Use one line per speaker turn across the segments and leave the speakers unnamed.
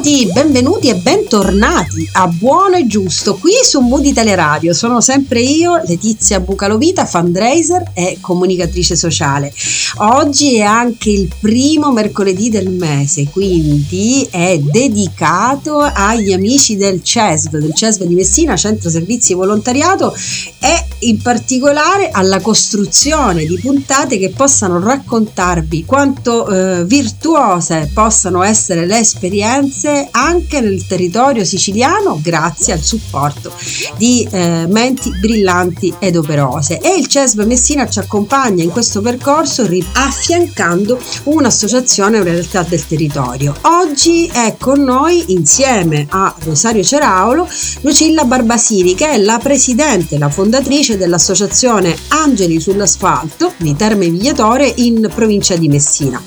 Benvenuti, benvenuti e bentornati a Buono e Giusto qui su Moody Teleradio. Sono sempre io, Letizia Bucalovita, fundraiser e comunicatrice sociale. Oggi è anche il primo mercoledì del mese, quindi è dedicato agli amici del CESV, del CESV di Messina, Centro Servizi Volontariato e in particolare alla costruzione di puntate che possano raccontarvi quanto eh, virtuose possano essere le esperienze anche nel territorio siciliano grazie al supporto di eh, menti brillanti ed operose e il CESB Messina ci accompagna in questo percorso affiancando un'associazione una realtà del territorio. Oggi è con noi insieme a Rosario Ceraulo Lucilla Barbasini che è la presidente, la fondatrice dell'associazione Angeli sull'asfalto di Terme Vigliatore in provincia di Messina.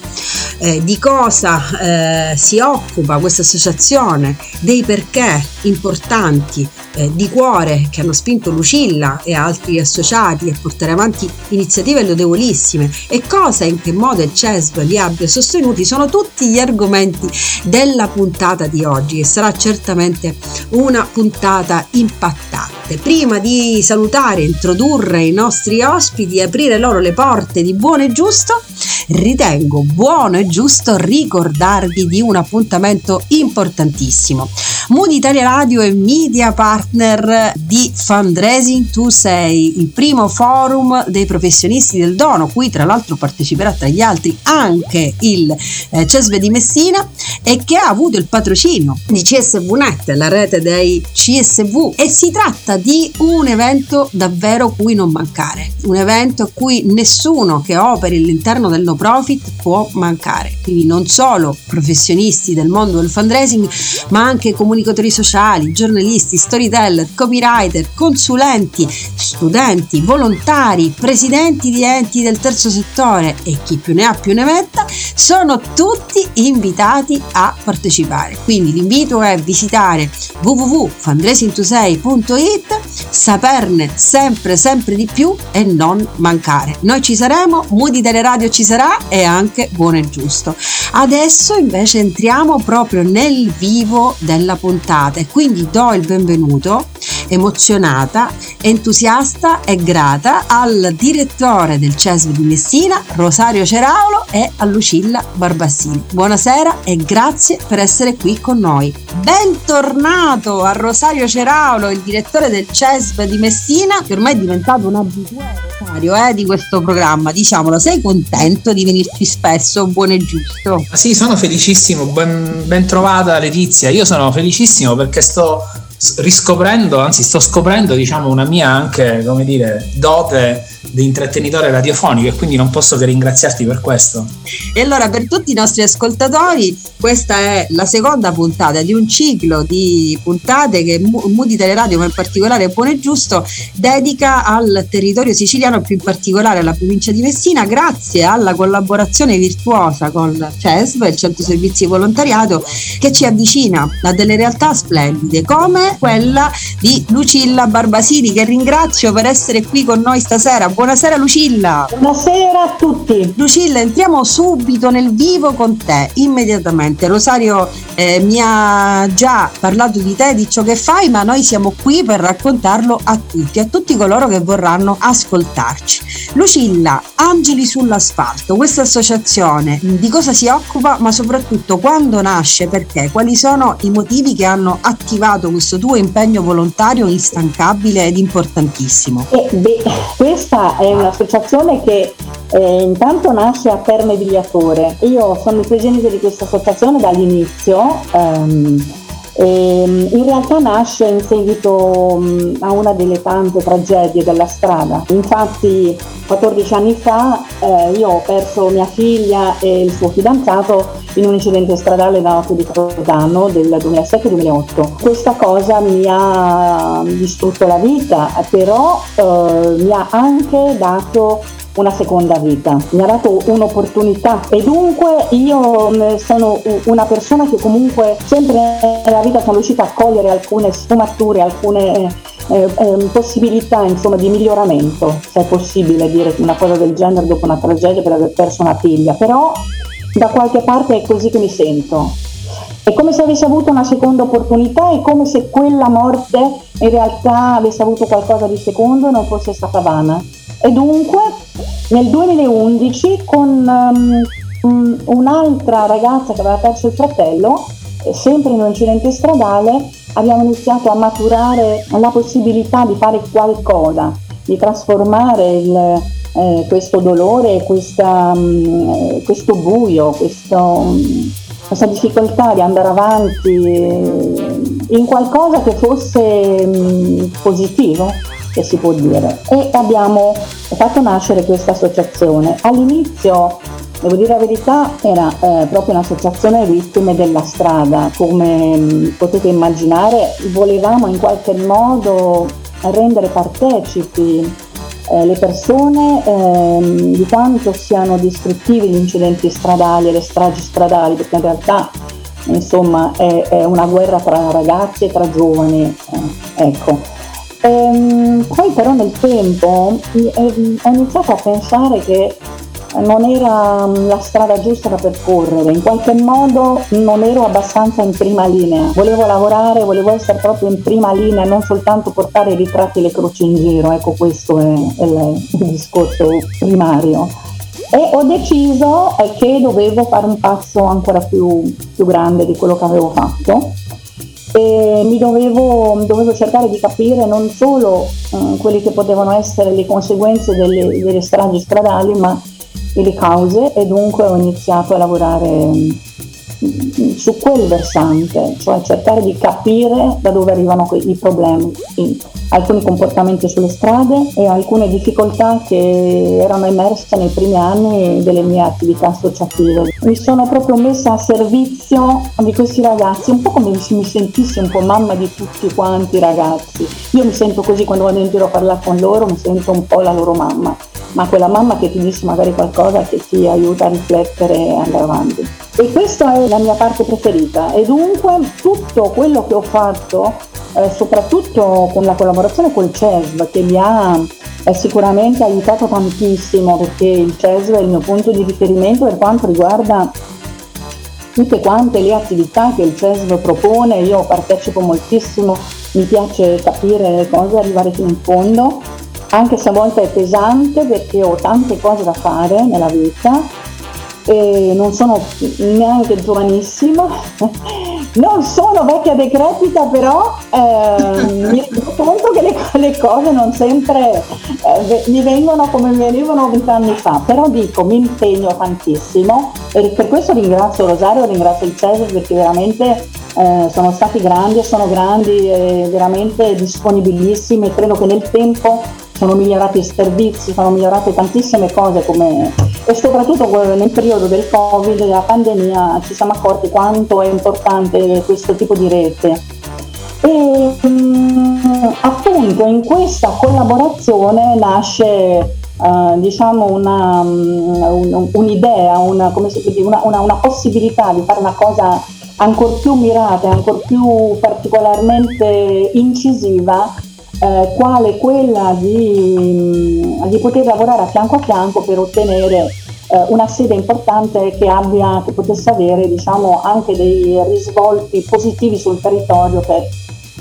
Eh, di cosa eh, si occupa questa associazione, dei perché importanti eh, di cuore che hanno spinto Lucilla e altri associati a portare avanti iniziative lodevolissime e cosa e in che modo il CESB li abbia sostenuti sono tutti gli argomenti della puntata di oggi che sarà certamente una puntata impattante. Prima di salutare introdurre i nostri ospiti e aprire loro le porte di buono e giusto, ritengo buono e giusto ricordarvi di un appuntamento importantissimo. Mood Italia Radio è media partner di Fundraising to Say, il primo forum dei professionisti del dono, cui tra l'altro parteciperà tra gli altri anche il eh, CESVE di Messina e che ha avuto il patrocinio di CSVNet, la rete dei CSV e si tratta di un evento davvero cui non mancare, un evento a cui nessuno che operi all'interno del no profit può mancare, quindi non solo professionisti del mondo del fundraising ma anche comunicatori sociali, giornalisti, storyteller, copywriter, consulenti, studenti, volontari, presidenti di enti del terzo settore e chi più ne ha più ne metta, sono tutti invitati a partecipare. Quindi l'invito è visitare www.fundraisingtosei.it, saperne sempre sempre di più e non mancare. Noi ci saremo, Moody Teleradio ci sarà e anche Buono e Giusto. Adesso invece entriamo proprio nel vivo della puntata e quindi do il benvenuto emozionata, entusiasta e grata al direttore del CESV di Messina, Rosario Ceraulo e a Lucilla Barbassini. Buonasera e grazie per essere qui con noi. Bentornato a Rosario Ceraulo, il direttore del CESV di Messina, che ormai è diventato un abituato Rosario eh, di questo programma. Diciamolo, sei contento di venirci spesso? Buono e giusto.
Sì, sono felicissimo, ben, ben trovata Letizia. Io sono felicissimo perché sto riscoprendo, anzi sto scoprendo diciamo una mia anche, come dire, dote di intrattenitore radiofonico e quindi non posso che ringraziarti per questo.
E allora per tutti i nostri ascoltatori questa è la seconda puntata di un ciclo di puntate che Moody Teleradio ma in particolare Buono e Giusto dedica al territorio siciliano più in particolare alla provincia di Messina grazie alla collaborazione virtuosa con CESV, il Centro Servizi Volontariato che ci avvicina a delle realtà splendide come quella di Lucilla Barbasini che ringrazio per essere qui con noi stasera Buonasera Lucilla.
Buonasera a tutti.
Lucilla, entriamo subito nel vivo con te, immediatamente. Rosario eh, mi ha già parlato di te, di ciò che fai, ma noi siamo qui per raccontarlo a tutti, a tutti coloro che vorranno ascoltarci. Lucilla, Angeli sull'asfalto, questa associazione di cosa si occupa, ma soprattutto quando nasce, perché, quali sono i motivi che hanno attivato questo tuo impegno volontario instancabile ed importantissimo?
Eh, beh, questa è un'associazione che eh, intanto nasce a Terme Vigliatore. Io sono il presidente di questa associazione dall'inizio. Ehm, e in realtà nasce in seguito a una delle tante tragedie della strada. Infatti 14 anni fa eh, io ho perso mia figlia e il suo fidanzato in un incidente stradale da notte di Capodanno del 2007-2008. Questa cosa mi ha distrutto la vita, però eh, mi ha anche dato una seconda vita, mi ha dato un'opportunità e dunque io mm, sono una persona che comunque sempre nella vita sono riuscita a cogliere alcune sfumature, alcune eh, eh, possibilità insomma, di miglioramento, se è possibile dire una cosa del genere dopo una tragedia per aver perso una figlia, però da qualche parte è così che mi sento. È come se avesse avuto una seconda opportunità, è come se quella morte in realtà avesse avuto qualcosa di secondo e non fosse stata vana. E dunque nel 2011 con um, un'altra ragazza che aveva perso il fratello, eh, sempre in un incidente stradale, abbiamo iniziato a maturare la possibilità di fare qualcosa, di trasformare il, eh, questo dolore, questa, um, questo buio, questo, um, questa difficoltà di andare avanti in qualcosa che fosse um, positivo, che si può dire. E abbiamo fatto nascere questa associazione. All'inizio Devo dire la verità, era eh, proprio un'associazione vittime della strada, come mh, mm, potete immaginare volevamo in qualche modo rendere partecipi eh, le persone ehm, di quanto siano distruttivi gli incidenti stradali e le stragi stradali, perché in realtà insomma è, è una guerra tra ragazzi e tra giovani. Eh, ecco. Ehm, poi però nel tempo ho iniziato a pensare che non era mm, la strada giusta da percorrere, in qualche modo non ero abbastanza in prima linea, volevo lavorare, volevo essere proprio in prima linea, non soltanto portare i ritratti e le croci in giro, ecco questo è, è il, discorso primario. E ho deciso che dovevo fare un passo ancora più, più grande di quello che avevo fatto e mi dovevo, dovevo, cercare di capire non solo um, quelle che potevano essere le conseguenze delle, delle stragi stradali, ma le cause e dunque ho iniziato a lavorare mm, su quel versante, cioè cercare di capire da dove arrivano i problemi, alcuni comportamenti sulle strade e alcune difficoltà che erano emerse nei primi anni delle mie attività associative. Mi sono proprio messa a servizio di questi ragazzi, un po' come se mi sentissi un po' mamma di tutti quanti i ragazzi. Io mi sento così quando vado in giro a parlare con loro, mi sento un po' la loro mamma ma quella mamma che ti dice magari qualcosa che ti aiuta a riflettere e andare avanti. E questa è la mia parte preferita e dunque tutto quello che ho fatto, eh, soprattutto con la collaborazione col CESV che mi ha eh, sicuramente aiutato tantissimo perché il CESV è il mio punto di riferimento per quanto riguarda tutte quante le attività che il CESV propone, io partecipo moltissimo, mi piace capire le cose, arrivare fino in fondo anche se a volte è pesante perché ho tante cose da fare nella vita e non sono neanche giovanissima, non sono vecchia decrepita però eh, mi rendo conto che le, le cose non sempre eh, mi vengono come mi venivano vent'anni fa, però dico mi impegno tantissimo e per questo ringrazio Rosario, ringrazio il Cesare perché veramente eh, sono stati grandi e sono grandi e veramente disponibilissimi. E credo che nel tempo sono migliorati i servizi, sono migliorate tantissime cose come... e soprattutto nel periodo del Covid, della pandemia, ci siamo accorti quanto è importante questo tipo di rete. E mm, appunto in questa collaborazione nasce Uh, diciamo una, um, un'idea, una, una, una, possibilità di fare una cosa ancora più mirata, ancora più particolarmente incisiva eh, quale quella di, mm, di, poter lavorare a fianco a fianco per ottenere eh, una sede importante che, abbia, che potesse avere diciamo, anche dei risvolti positivi sul territorio che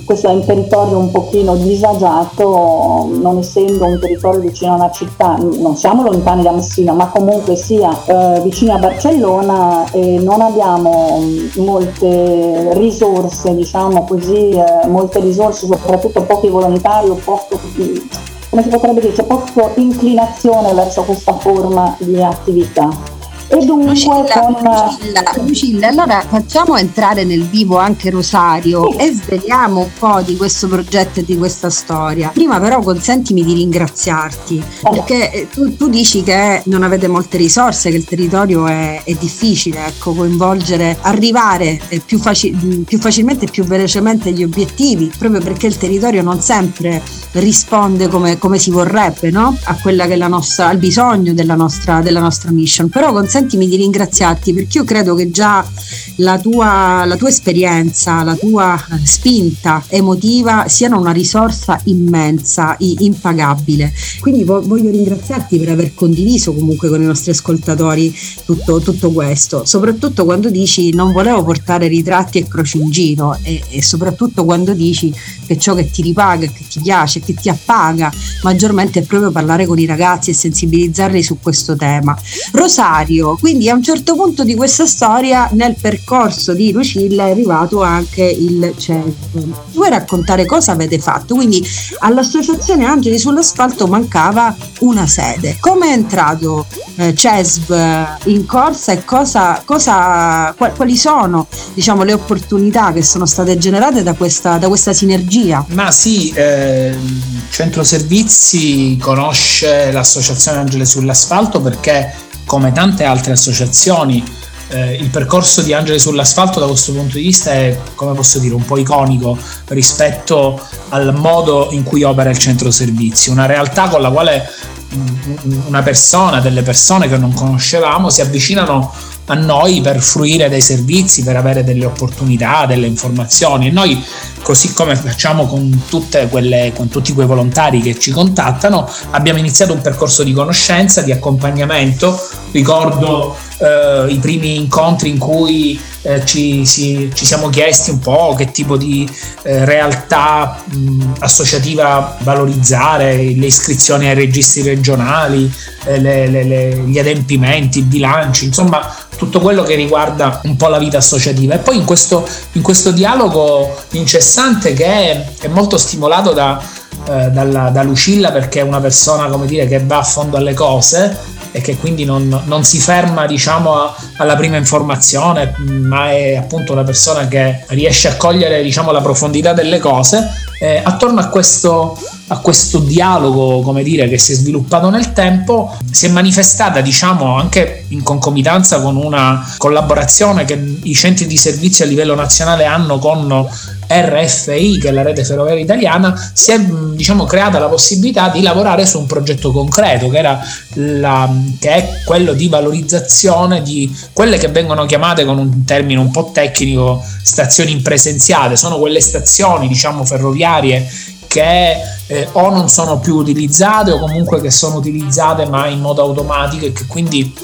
questo è un territorio un pochino disagiato, non essendo un territorio vicino a una città, non siamo lontani da Messina, ma comunque sia eh, vicino a Barcellona e non abbiamo molte risorse, diciamo così, eh, molte risorse, soprattutto pochi volontari o poco, come si potrebbe dire, c'è poca inclinazione verso questa forma di attività.
E dunque Lucilla, con... Lucilla, Lucilla, allora facciamo entrare nel vivo anche Rosario sì. e sveliamo un po' di questo progetto e di questa storia. Prima però consentimi di ringraziarti oh. perché eh, tu, tu, dici che non avete molte risorse, che il territorio è, è difficile ecco, coinvolgere, arrivare eh, più, faci- più facilmente e più velocemente agli obiettivi, proprio perché il territorio non sempre risponde come, come si vorrebbe no? a quella che è la nostra, al bisogno della nostra, della nostra mission. Però consentimi consentimi di ringraziarti perché io credo che già la tua, la tua esperienza, la tua spinta emotiva siano una risorsa immensa, impagabile. Quindi voglio ringraziarti per aver condiviso comunque con i nostri ascoltatori tutto, tutto questo, soprattutto quando dici non volevo portare ritratti e croci in giro e, e soprattutto quando dici che ciò che ti ripaga, che ti piace, che ti appaga maggiormente è proprio parlare con i ragazzi e sensibilizzarli su questo tema. Rosario, quindi a un certo punto di questa storia nel percorso di Lucilla è arrivato anche il CESB. Vuoi raccontare cosa avete fatto? Quindi all'associazione Angeli sull'asfalto mancava una sede. Come è entrato eh, CESB in corsa e cosa, cosa, quali sono diciamo, le opportunità che sono state generate da questa, da questa sinergia?
Ma sì, eh, Centro Servizi conosce l'associazione Angeli sull'asfalto perché come tante altre associazioni eh, il percorso di Angeli sull'asfalto da questo punto di vista è, come posso dire, un po' iconico rispetto al modo in cui opera il centro servizi, una realtà con la quale una persona, delle persone che non conoscevamo si avvicinano a noi per fruire dei servizi, per avere delle opportunità, delle informazioni. E noi così come facciamo con, quelle, con tutti quei volontari che ci contattano abbiamo iniziato un percorso di conoscenza, di accompagnamento, ricordo eh, i primi incontri in cui eh, ci, si, ci, siamo chiesti un po' che tipo di eh, realtà mh, associativa valorizzare, le iscrizioni ai registri regionali, eh, le, le, le, gli adempimenti, i bilanci, insomma tutto quello che riguarda un po' la vita associativa. E poi in questo, in questo dialogo incessante che è, è molto stimolato da, eh, dalla, da Lucilla perché è una persona come dire, che va a fondo alle cose e che quindi non, non si ferma diciamo a, alla prima informazione ma è appunto una persona che riesce a cogliere diciamo la profondità delle cose eh, attorno a questo, a questo dialogo come dire che si è sviluppato nel tempo si è manifestata diciamo anche in concomitanza con una collaborazione che i centri di servizio a livello nazionale hanno con RFI, che è la rete ferroviaria italiana, si è diciamo, creata la possibilità di lavorare su un progetto concreto, che, la, che è quello di valorizzazione di quelle che vengono chiamate con un termine un po' tecnico stazioni in presenziale, sono quelle stazioni diciamo, ferroviarie che eh, o non sono più utilizzate o comunque che sono utilizzate ma in modo automatico e che quindi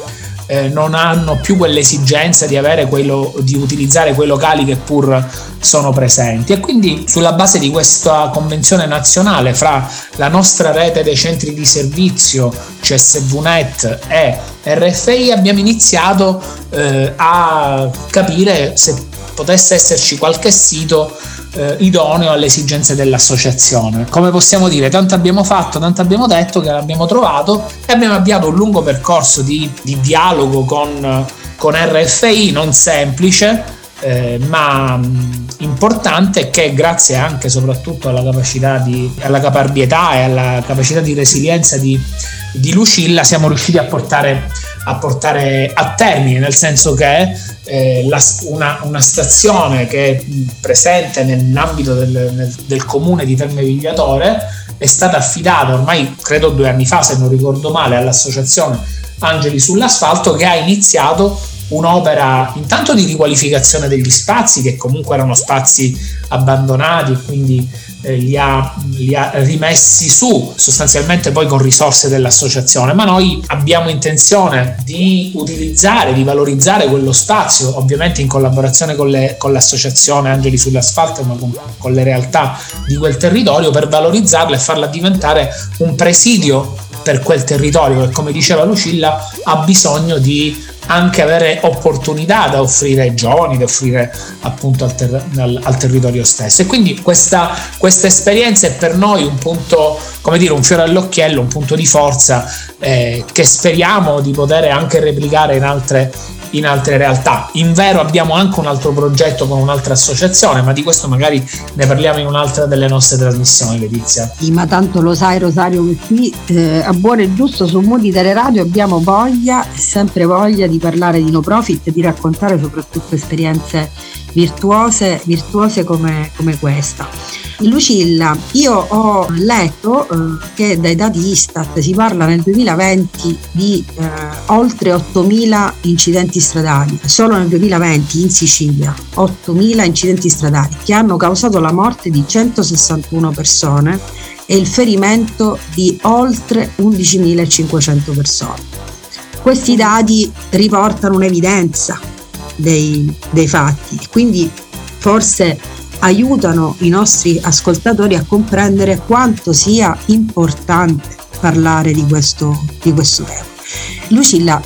eh, non hanno più quell'esigenza di, quello, di utilizzare quei locali che pur sono presenti. E quindi sulla base di questa convenzione nazionale fra la nostra rete dei centri di servizio CSVNet e RFI abbiamo iniziato eh, a capire se potesse esserci qualche sito eh, idoneo alle esigenze dell'associazione. Come possiamo dire, tanto abbiamo fatto, tanto abbiamo detto che l'abbiamo trovato e abbiamo avviato un lungo percorso di, di dialogo con, con RFI, non semplice, eh, ma mh, importante che grazie anche e soprattutto alla capacità di alla caparbietà e alla capacità di resilienza di, di Lucilla siamo riusciti a portare a, portare a termine nel senso che eh, la, una, una, stazione che è presente nell'ambito del, nel, del comune di Terme Vigliatore è stata affidata ormai credo due anni fa se non ricordo male all'associazione Angeli sull'asfalto che ha iniziato un'opera intanto di riqualificazione degli spazi che comunque erano spazi abbandonati e quindi eh, li, ha, li, ha, rimessi su sostanzialmente poi con risorse dell'associazione, ma noi abbiamo intenzione di utilizzare, di valorizzare quello spazio, ovviamente in collaborazione con, le, con l'associazione Angeli sull'asfalto, ma con, con le realtà di quel territorio per valorizzarla e farla diventare un presidio per quel territorio che come diceva Lucilla ha bisogno di anche avere opportunità da offrire ai giovani, da offrire appunto al, ter- al, al territorio stesso. E quindi questa, questa, esperienza è per noi un punto, come dire, un fiore all'occhiello, un punto di forza eh, che speriamo di poter anche replicare in altre, in altre realtà. In vero abbiamo anche un altro progetto con un'altra associazione, ma di questo magari ne parliamo in un'altra delle nostre trasmissioni, Letizia.
Sì, ma tanto lo sai Rosario che qui eh, a buono e giusto su Mondi Teleradio abbiamo voglia, sempre voglia di parlare di no profit di raccontare soprattutto esperienze virtuose, virtuose come, come questa. Lucilla, io ho letto eh, che dai dati Istat si parla nel 2020 di eh, oltre 8.000 incidenti stradali, solo nel 2020 in Sicilia 8.000 incidenti stradali che hanno causato la morte di 161 persone e il ferimento di oltre 11.500 persone. Questi dati riportano un'evidenza dei, dei fatti, quindi forse aiutano i nostri ascoltatori a comprendere quanto sia importante parlare di questo, di questo tema. Lucilla,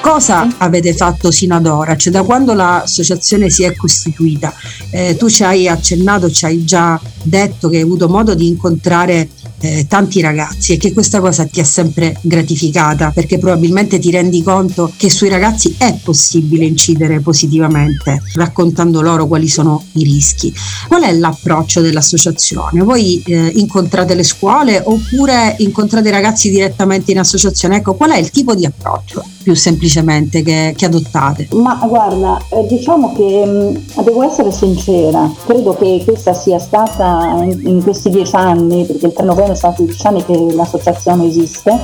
cosa avete fatto sino ad ora? Cioè da quando l'associazione si è costituita? Eh, tu ci hai accennato, ci hai già detto che hai avuto modo di incontrare eh, tanti ragazzi e che questa cosa ti ha sempre gratificata perché probabilmente ti rendi conto che sui ragazzi è possibile incidere positivamente raccontando loro quali sono i rischi. Qual è l'approccio dell'associazione? Voi eh, incontrate le scuole oppure incontrate i ragazzi direttamente in associazione? Ecco, qual è il tipo di approccio più semplicemente che, che adottate?
Ma guarda, eh, diciamo che mm, devo essere sincera, credo che questa sia stata in, in questi dieci anni, perché il 3 novembre sono stati 12 anni che l'associazione esiste,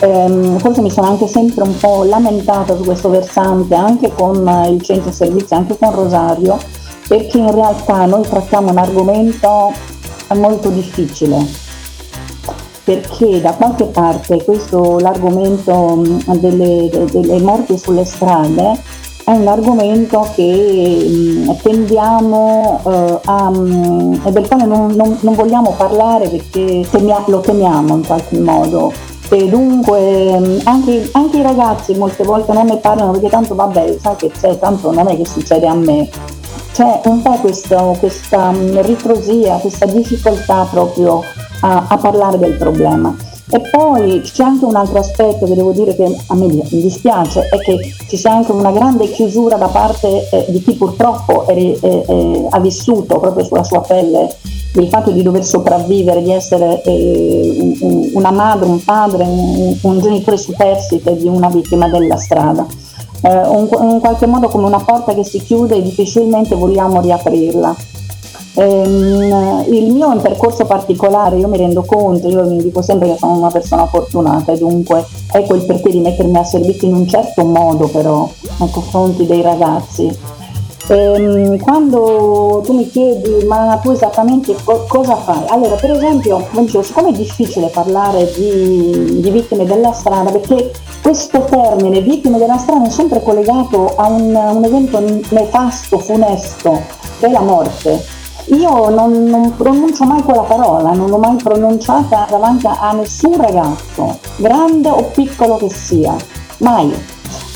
ehm, forse mi sono anche sempre un po' lamentata su questo versante, anche con il centro servizi, anche con Rosario, perché in realtà noi trattiamo un argomento molto difficile, perché da qualche parte questo, l'argomento delle, delle morti sulle strade è un argomento che tendiamo uh, a, del quale non, non, non, vogliamo parlare perché temia, lo temiamo in qualche modo. E dunque anche, anche, i ragazzi molte volte non ne parlano perché tanto vabbè, sai che c'è, tanto non è che succede a me. C'è un po' questo, questa ritrosia, questa difficoltà proprio a, a parlare del problema. E poi c'è anche un altro aspetto che devo dire che a me dispiace, è che ci sia anche una grande chiusura da parte eh, di chi purtroppo è, è, è, ha vissuto proprio sulla sua pelle il fatto di dover sopravvivere, di essere eh, un, una madre, un padre, un, un genitore superstite di una vittima della strada. Eh, un, in qualche modo come una porta che si chiude e difficilmente vogliamo riaprirla. Ehm, il mio è un percorso particolare, io mi rendo conto, io mi dico sempre che sono una persona fortunata e dunque ecco il perché di mettermi a servizio in un certo modo però nei confronti dei ragazzi. Ehm, quando tu mi chiedi ma tu esattamente co- cosa fai? Allora per esempio, dicevo, siccome è difficile parlare di, di, vittime della strada perché questo termine vittime della strada è sempre collegato a un, un evento nefasto, funesto, che è la morte io non, non, pronuncio mai quella parola, non l'ho mai pronunciata davanti a nessun ragazzo, grande o piccolo che sia, mai.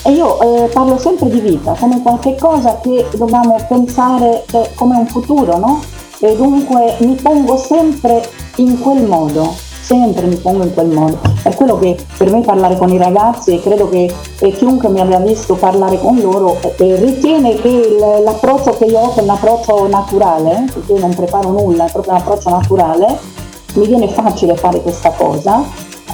E io eh, parlo sempre di vita come qualcosa che dobbiamo pensare come un futuro, no? E dunque mi pongo sempre in quel modo sempre mi pongo in quel modo. È quello che per me parlare con i ragazzi e credo che e chiunque mi abbia visto parlare con loro eh, ritiene che il, l'approccio che io ho è un approccio naturale, perché io non preparo nulla, è proprio un approccio naturale, mi viene facile fare questa cosa.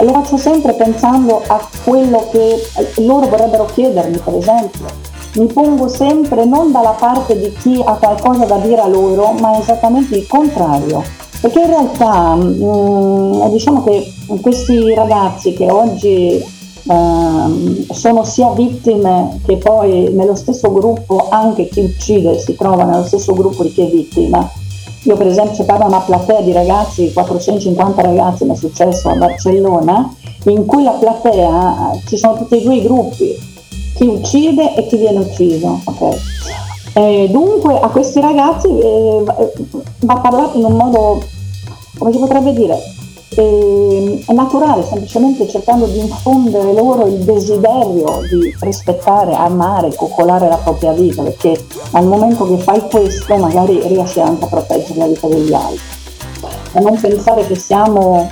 Lo faccio sempre pensando a quello che loro vorrebbero chiedermi, per esempio. Mi pongo sempre non dalla parte di chi ha qualcosa da dire a loro, ma esattamente il contrario perché in realtà mh, mm, diciamo che questi ragazzi che oggi uh, sono sia vittime che poi nello stesso gruppo, anche chi uccide si trova nello stesso gruppo di chi è vittima. Io per esempio se parlo una platea di ragazzi, 450 ragazzi mi è successo a Barcellona, in cui la platea ci sono tutti e due i gruppi, chi uccide e chi viene ucciso. Okay? E dunque a questi ragazzi eh, va parlato in un modo come si potrebbe dire, eh, è naturale, semplicemente cercando di infondere loro il desiderio di rispettare, amare, coccolare la propria vita, perché al momento che fai questo magari riesci anche a proteggere la vita degli altri. E non pensare che siamo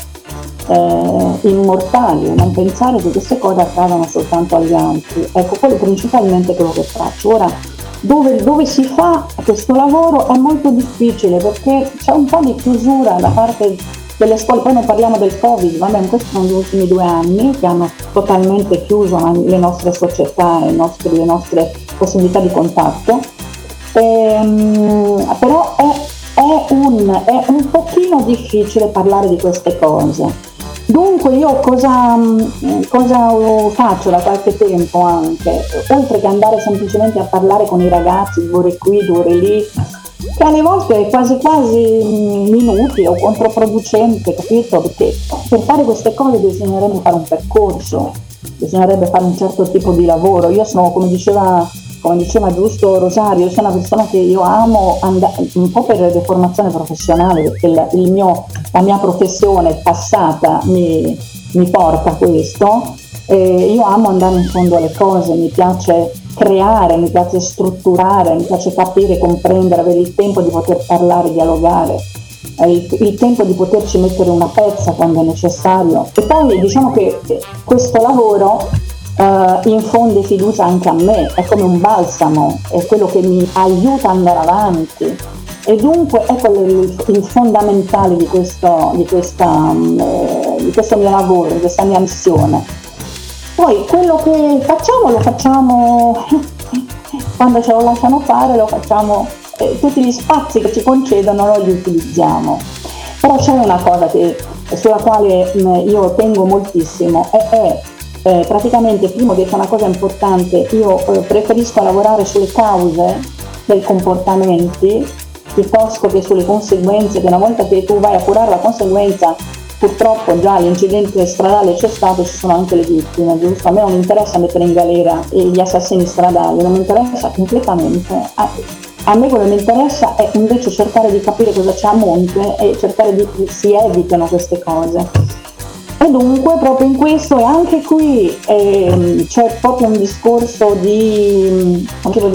eh, immortali, non pensare che queste cose accadano soltanto agli altri. Ecco, quello principalmente quello che faccio. Ora, dove, dove, si fa questo lavoro è molto difficile perché c'è un po' di chiusura da parte delle scuole, poi non parliamo del Covid, vabbè, questi sono gli ultimi due anni che hanno totalmente chiuso le nostre società e le nostre, possibilità di contatto, ehm, però è, è, un, è un pochino difficile parlare di queste cose. Dunque io cosa, cosa, faccio da qualche tempo anche, oltre che andare semplicemente a parlare con i ragazzi due ore qui, due ore lì, che alle volte è quasi quasi mm, inutile o controproducente, capito? Perché per fare queste cose bisognerebbe fare un percorso, bisognerebbe fare un certo tipo di lavoro. Io sono, come diceva, come diceva giusto Rosario, sono una persona che io amo andare, un po' per deformazione professionale, perché il, il mio, la mia professione passata mi, mi porta a questo. Eh, io amo andare in fondo alle cose, mi piace creare, mi piace strutturare, mi piace capire, comprendere, avere il tempo di poter parlare, dialogare, il, il, tempo di poterci mettere una pezza quando è necessario. E poi diciamo che questo lavoro uh, infonde fiducia anche a me, è come un balsamo, è quello che mi aiuta ad andare avanti. E dunque ecco il, il fondamentale di questo, di, questa, um, di questo mio lavoro, di questa mia missione poi quello che facciamo lo facciamo quando ce lo lasciano fare, lo facciamo, eh, tutti gli spazi che ci concedono li utilizziamo. Però c'è una cosa che, sulla quale mh, io tengo moltissimo e è eh, praticamente, ho detto una cosa importante, io eh, preferisco lavorare sulle cause dei comportamenti piuttosto che sulle conseguenze, che una volta che tu vai a curare la conseguenza purtroppo già l'incidente stradale c'è stato, ci sono anche le vittime, giusto? A me non interessa mettere in galera gli assassini stradali, non mi interessa completamente. A, a me quello che mi interessa è invece cercare di capire cosa c'è a monte e cercare di si evitino queste cose. E dunque proprio in questo e anche qui eh, c'è proprio un discorso di,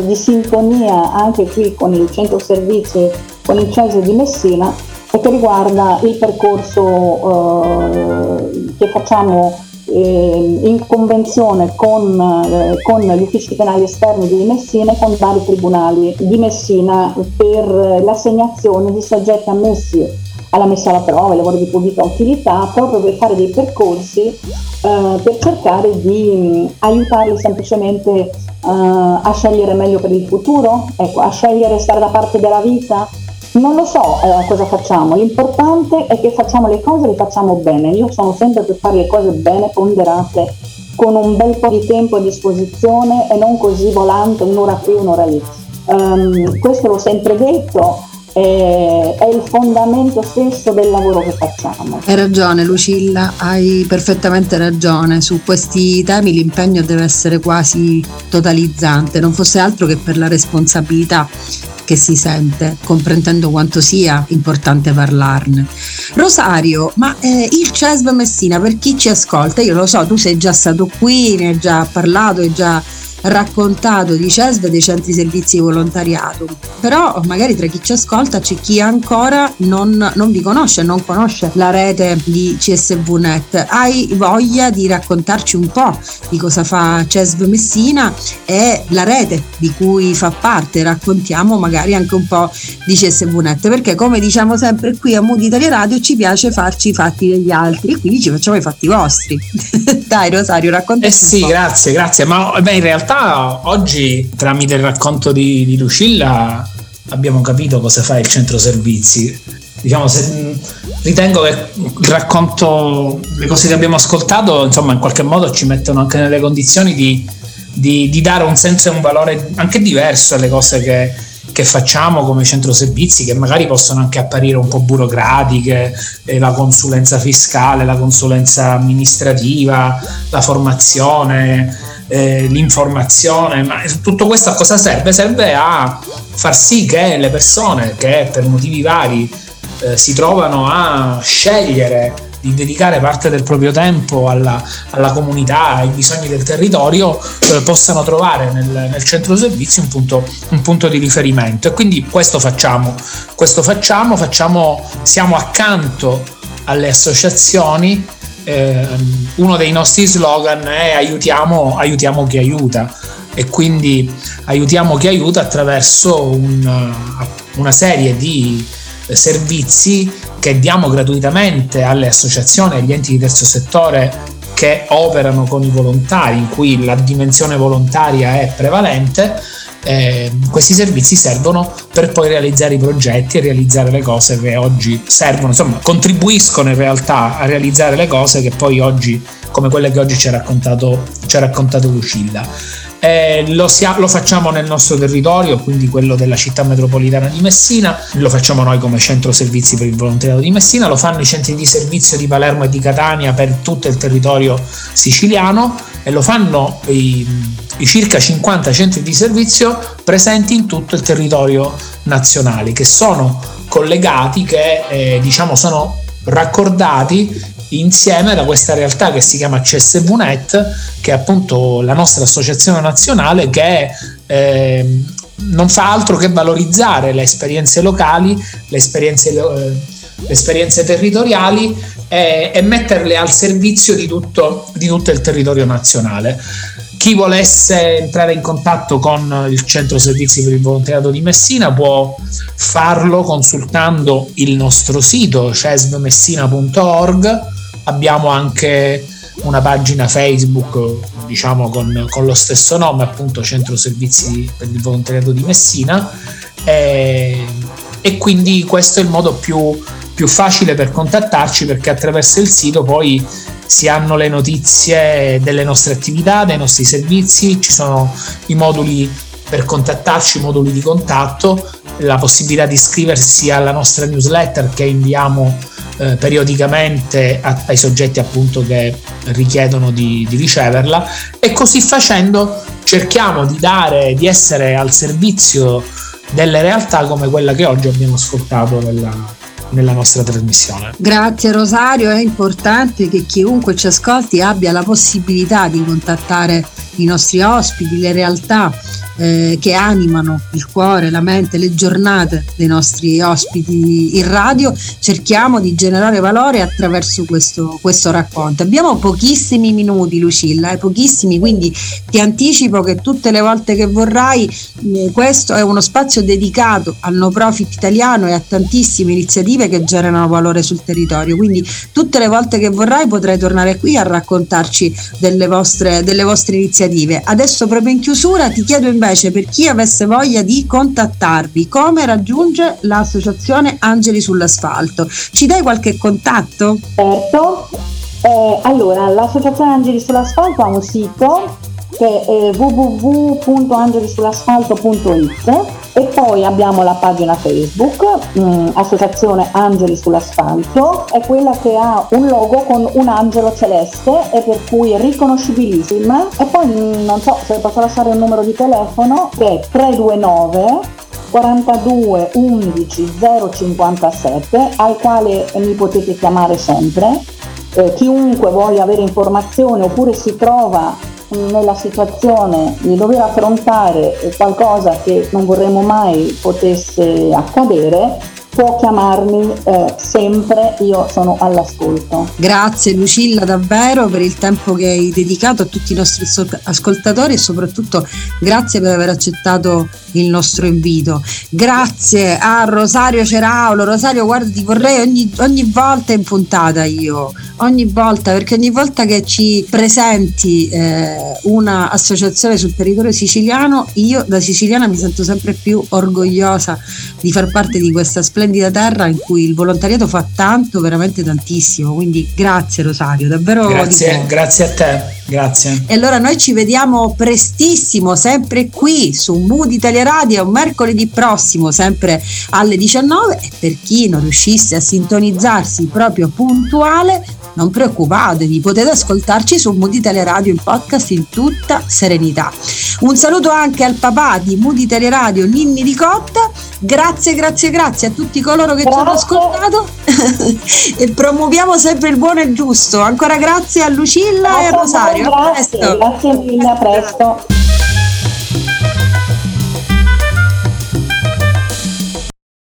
di, sintonia anche qui con il centro servizi, con il CESE di Messina, e che riguarda il percorso eh, che facciamo eh, in convenzione con, eh, con, gli uffici penali esterni di Messina e con vari tribunali di Messina per l'assegnazione di soggetti ammessi alla messa alla prova, ai lavori di pubblica utilità, proprio per fare dei percorsi eh, per cercare di mh, aiutarli semplicemente eh, a scegliere meglio per il futuro, ecco, a scegliere stare da parte della vita, non lo so eh, cosa facciamo, l'importante è che facciamo le cose e le facciamo bene. Io sono sempre per fare le cose bene, ponderate, con un bel po' di tempo a disposizione e non così volante un'ora qui, un'ora lì. Um, questo l'ho sempre detto, è il fondamento stesso del lavoro che facciamo.
Hai ragione Lucilla, hai perfettamente ragione, su questi temi l'impegno deve essere quasi totalizzante, non fosse altro che per la responsabilità che si sente, comprendendo quanto sia importante parlarne. Rosario, ma eh, il CESV Messina, per chi ci ascolta, io lo so, tu sei già stato qui, ne hai già parlato, hai già raccontato di CESV dei centri servizi di volontariato, però magari tra chi ci ascolta c'è chi ancora non, non vi conosce, non conosce la rete di CSVNet. Hai voglia di raccontarci un po' di cosa fa CESV Messina e la rete di cui fa parte? Raccontiamo magari anche un po' di CSVNet, perché come diciamo sempre qui a Mood Italia Radio ci piace farci i fatti degli altri e quindi ci facciamo i fatti vostri. Dai Rosario, raccontaci.
Eh sì, grazie, grazie, ma beh, in realtà oggi tramite il racconto di, di Lucilla abbiamo capito cosa fa il centro servizi. Diciamo, se, ritengo che il racconto, le cose che abbiamo ascoltato, insomma, in qualche modo ci mettono anche nelle condizioni di, di, di dare un senso e un valore anche diverso alle cose che, che facciamo come centro servizi, che magari possono anche apparire un po' burocratiche, eh, la consulenza fiscale, la consulenza amministrativa, la formazione eh, l'informazione, ma tutto questo a cosa serve? Serve a far sì che le persone che per motivi vari eh, si trovano a scegliere di dedicare parte del proprio tempo alla, alla comunità, ai bisogni del territorio, eh, possano trovare nel, nel centro servizi un punto, un punto, di riferimento. E quindi questo facciamo, questo facciamo, facciamo siamo accanto alle associazioni eh, uno dei nostri slogan è aiutiamo, aiutiamo chi aiuta e quindi aiutiamo chi aiuta attraverso un, una serie di servizi che diamo gratuitamente alle associazioni e agli enti di terzo settore che operano con i volontari, in cui la dimensione volontaria è prevalente, eh, questi servizi servono per poi realizzare i progetti e realizzare le cose che oggi servono, insomma contribuiscono in realtà a realizzare le cose che poi oggi, come quelle che oggi ci ha raccontato, ci ha raccontato Lucilla. Eh, lo, sia, lo, facciamo nel nostro territorio, quindi quello della città metropolitana di Messina, lo facciamo noi come centro servizi per il volontariato di Messina, lo fanno i centri di servizio di Palermo e di Catania per tutto il territorio siciliano e lo fanno i, i circa 50 centri di servizio presenti in tutto il territorio nazionale, che sono collegati, che eh, diciamo sono raccordati insieme da questa realtà che si chiama CSVNet, che è appunto la nostra associazione nazionale che eh, non fa altro che valorizzare le esperienze locali, le esperienze, eh, le esperienze territoriali e, e, metterle al servizio di tutto, di tutto il territorio nazionale. Chi volesse entrare in contatto con il centro servizi per il volontariato di Messina può farlo consultando il nostro sito cesvmessina.org abbiamo anche una pagina Facebook diciamo con, con, lo stesso nome appunto Centro Servizi per il Volontariato di Messina e, e quindi questo è il modo più, più facile per contattarci perché attraverso il sito poi si hanno le notizie delle nostre attività, dei nostri servizi, ci sono i moduli per contattarci, i moduli di contatto, la possibilità di iscriversi alla nostra newsletter che inviamo eh, periodicamente a, ai soggetti appunto che richiedono di, di, riceverla e così facendo cerchiamo di dare, di essere al servizio delle realtà come quella che oggi abbiamo ascoltato nella, nella nostra trasmissione.
Grazie Rosario, è importante che chiunque ci ascolti abbia la possibilità di contattare i nostri ospiti, le realtà eh, che animano il cuore, la mente, le giornate dei nostri ospiti in radio, cerchiamo di generare valore attraverso questo, questo racconto. Abbiamo pochissimi minuti Lucilla, eh, pochissimi, quindi ti anticipo che tutte le volte che vorrai eh, questo è uno spazio dedicato al no profit italiano e a tantissime iniziative che generano valore sul territorio, quindi tutte le volte che vorrai potrai tornare qui a raccontarci delle vostre, delle vostre iniziative. Adesso proprio in chiusura ti chiedo invece invece per chi avesse voglia di contattarvi, come raggiunge l'associazione Angeli sull'asfalto? Ci dai qualche contatto?
Certo, eh, allora l'associazione Angeli sull'asfalto ha un sito che è www.angelisull'asfalto.it e poi abbiamo la pagina Facebook mh, mm, Associazione Angeli sull'asfalto è quella che ha un logo con un angelo celeste e per cui è riconoscibilissima. E poi mh, mm, non so se posso lasciare un numero di telefono che è 329 42 11 057 al quale mi potete chiamare sempre. Eh, chiunque voglia avere informazioni oppure si trova nella situazione di dover affrontare qualcosa che non vorremmo mai potesse accadere, può chiamarmi eh, sempre, io sono all'ascolto.
Grazie Lucilla davvero per il tempo che hai dedicato a tutti i nostri ascoltatori e soprattutto grazie per aver accettato il nostro invito. Grazie a Rosario Ceraulo. Rosario, guarda, ti vorrei ogni, ogni volta in puntata io, ogni volta, perché ogni volta che ci presenti eh, una associazione sul territorio siciliano, io da siciliana mi sento sempre più orgogliosa di far parte di questa splendida terra in cui il volontariato fa tanto, veramente tantissimo. Quindi grazie Rosario, davvero.
Grazie, grazie a te, grazie.
E allora noi ci vediamo prestissimo, sempre qui su Mood Italia Radio, mercoledì prossimo, sempre alle 19 e per chi non riuscisse a sintonizzarsi proprio puntuale, non preoccupatevi, potete ascoltarci su Mood Italia Radio in podcast in tutta serenità. Un saluto anche al papà di Mood Italia Radio, Ninni Ricotta. Grazie, grazie, grazie a tutti coloro che grazie. ci hanno ascoltato e promuoviamo sempre il buono e il giusto. Ancora grazie a Lucilla grazie e a Rosario.
Grazie, grazie mille, a presto.